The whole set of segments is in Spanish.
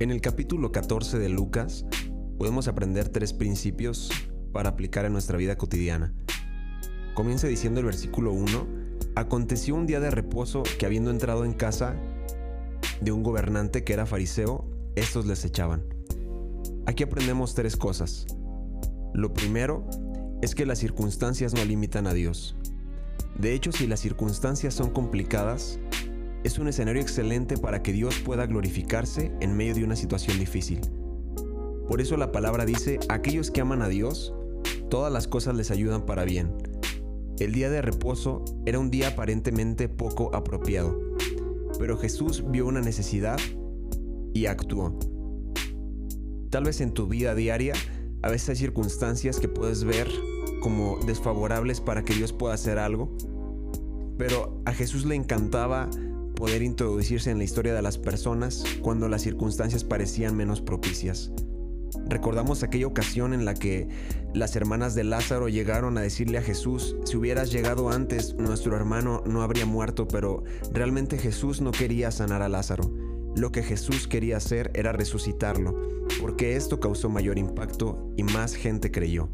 En el capítulo 14 de Lucas podemos aprender tres principios para aplicar en nuestra vida cotidiana. Comienza diciendo el versículo 1, aconteció un día de reposo que habiendo entrado en casa de un gobernante que era fariseo, estos les echaban. Aquí aprendemos tres cosas. Lo primero es que las circunstancias no limitan a Dios. De hecho, si las circunstancias son complicadas, es un escenario excelente para que Dios pueda glorificarse en medio de una situación difícil. Por eso la palabra dice, aquellos que aman a Dios, todas las cosas les ayudan para bien. El día de reposo era un día aparentemente poco apropiado, pero Jesús vio una necesidad y actuó. Tal vez en tu vida diaria a veces hay circunstancias que puedes ver como desfavorables para que Dios pueda hacer algo, pero a Jesús le encantaba poder introducirse en la historia de las personas cuando las circunstancias parecían menos propicias. Recordamos aquella ocasión en la que las hermanas de Lázaro llegaron a decirle a Jesús, si hubieras llegado antes, nuestro hermano no habría muerto, pero realmente Jesús no quería sanar a Lázaro. Lo que Jesús quería hacer era resucitarlo, porque esto causó mayor impacto y más gente creyó.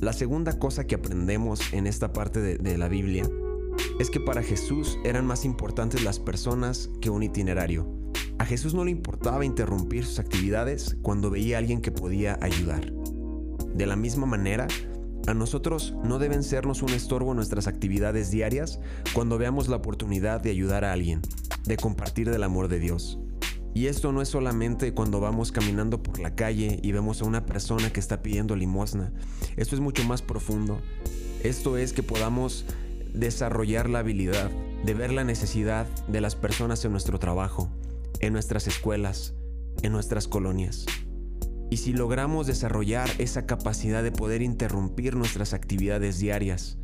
La segunda cosa que aprendemos en esta parte de, de la Biblia es que para Jesús eran más importantes las personas que un itinerario. A Jesús no le importaba interrumpir sus actividades cuando veía a alguien que podía ayudar. De la misma manera, a nosotros no deben sernos un estorbo nuestras actividades diarias cuando veamos la oportunidad de ayudar a alguien, de compartir del amor de Dios. Y esto no es solamente cuando vamos caminando por la calle y vemos a una persona que está pidiendo limosna. Esto es mucho más profundo. Esto es que podamos desarrollar la habilidad de ver la necesidad de las personas en nuestro trabajo, en nuestras escuelas, en nuestras colonias. Y si logramos desarrollar esa capacidad de poder interrumpir nuestras actividades diarias,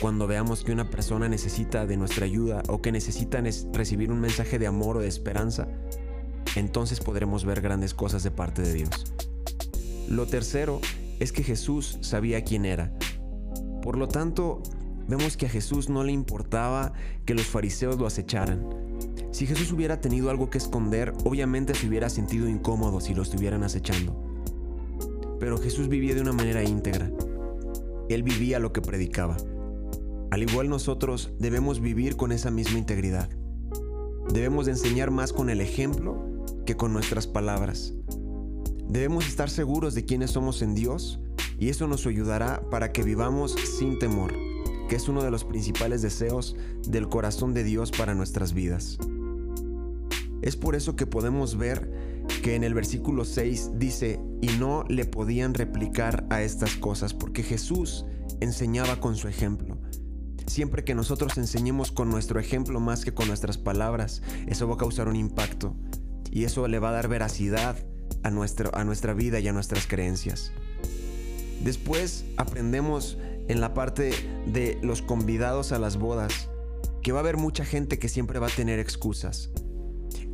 cuando veamos que una persona necesita de nuestra ayuda o que necesita recibir un mensaje de amor o de esperanza, entonces podremos ver grandes cosas de parte de Dios. Lo tercero es que Jesús sabía quién era. Por lo tanto, vemos que a Jesús no le importaba que los fariseos lo acecharan. Si Jesús hubiera tenido algo que esconder, obviamente se hubiera sentido incómodo si lo estuvieran acechando. Pero Jesús vivía de una manera íntegra. Él vivía lo que predicaba. Al igual nosotros debemos vivir con esa misma integridad. Debemos de enseñar más con el ejemplo que con nuestras palabras. Debemos estar seguros de quiénes somos en Dios y eso nos ayudará para que vivamos sin temor que es uno de los principales deseos del corazón de Dios para nuestras vidas. Es por eso que podemos ver que en el versículo 6 dice, y no le podían replicar a estas cosas, porque Jesús enseñaba con su ejemplo. Siempre que nosotros enseñemos con nuestro ejemplo más que con nuestras palabras, eso va a causar un impacto y eso le va a dar veracidad a, a nuestra vida y a nuestras creencias. Después aprendemos en la parte de los convidados a las bodas, que va a haber mucha gente que siempre va a tener excusas.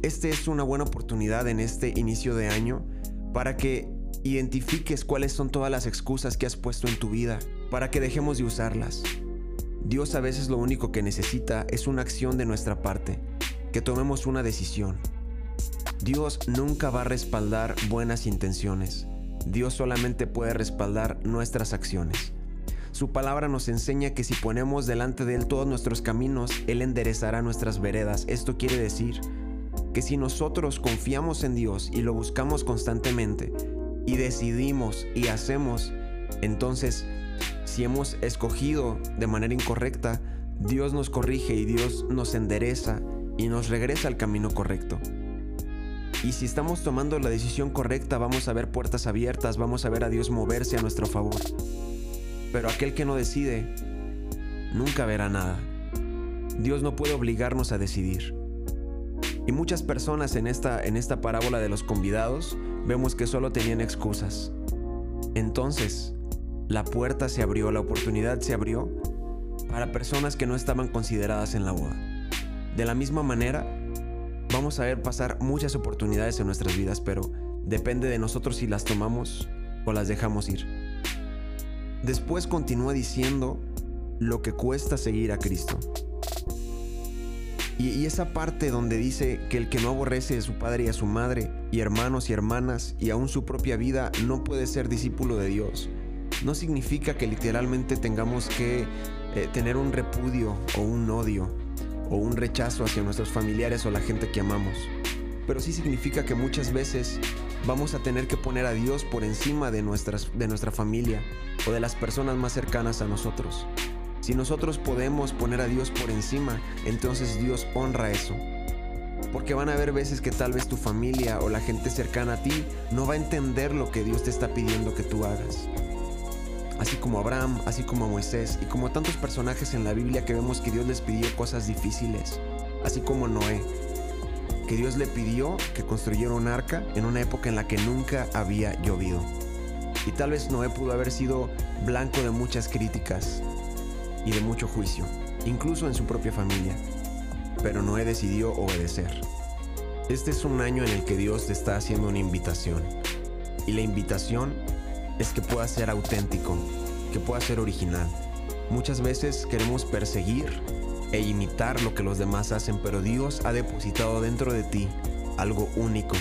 Este es una buena oportunidad en este inicio de año para que identifiques cuáles son todas las excusas que has puesto en tu vida, para que dejemos de usarlas. Dios a veces lo único que necesita es una acción de nuestra parte, que tomemos una decisión. Dios nunca va a respaldar buenas intenciones. Dios solamente puede respaldar nuestras acciones. Su palabra nos enseña que si ponemos delante de Él todos nuestros caminos, Él enderezará nuestras veredas. Esto quiere decir que si nosotros confiamos en Dios y lo buscamos constantemente y decidimos y hacemos, entonces si hemos escogido de manera incorrecta, Dios nos corrige y Dios nos endereza y nos regresa al camino correcto. Y si estamos tomando la decisión correcta, vamos a ver puertas abiertas, vamos a ver a Dios moverse a nuestro favor. Pero aquel que no decide, nunca verá nada. Dios no puede obligarnos a decidir. Y muchas personas en esta, en esta parábola de los convidados vemos que solo tenían excusas. Entonces, la puerta se abrió, la oportunidad se abrió para personas que no estaban consideradas en la boda. De la misma manera, vamos a ver pasar muchas oportunidades en nuestras vidas, pero depende de nosotros si las tomamos o las dejamos ir. Después continúa diciendo lo que cuesta seguir a Cristo. Y, esa parte donde dice que el que no aborrece a su padre y a su madre, y hermanos y hermanas, y aún su propia vida, no puede ser discípulo de Dios. No significa que literalmente tengamos que eh, tener un repudio o un odio o un rechazo hacia nuestros familiares o la gente que amamos. Pero sí significa que muchas veces vamos a tener que poner a Dios por encima de, nuestras, de nuestra familia o de las personas más cercanas a nosotros. Si nosotros podemos poner a Dios por encima, entonces Dios honra eso. Porque van a haber veces que tal vez tu familia o la gente cercana a ti no va a entender lo que Dios te está pidiendo que tú hagas. Así como Abraham, así como Moisés y como tantos personajes en la Biblia que vemos que Dios les pidió cosas difíciles. Así como Noé, que Dios le pidió que construyera un arca en una época en la que nunca había llovido. Y tal vez Noé pudo haber sido blanco de muchas críticas, y de mucho juicio, incluso en su propia familia. Pero Noé decidió obedecer. Este es un año en el que Dios te está haciendo una invitación. Y la invitación es que puedas ser auténtico, que puedas ser original. Muchas veces queremos perseguir e imitar lo que los demás hacen, pero Dios ha depositado dentro de ti algo único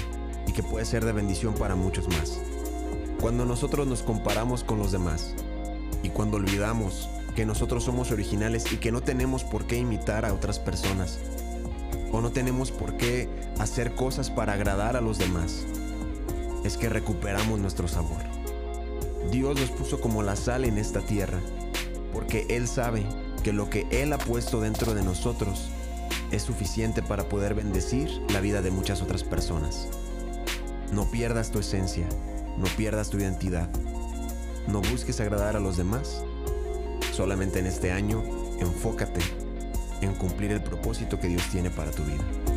y que puede ser de bendición para muchos más. Cuando nosotros nos comparamos con los demás y cuando olvidamos que nosotros somos originales y que no tenemos por qué imitar a otras personas. O no tenemos por qué hacer cosas para agradar a los demás. Es que recuperamos nuestro sabor. Dios nos puso como la sal en esta tierra, porque Él sabe que lo que Él ha puesto dentro de nosotros es suficiente para poder bendecir la vida de muchas otras personas. No pierdas tu esencia, no pierdas tu identidad, no busques agradar a los demás, Solamente en este año, enfócate en cumplir el propósito que Dios tiene para tu vida.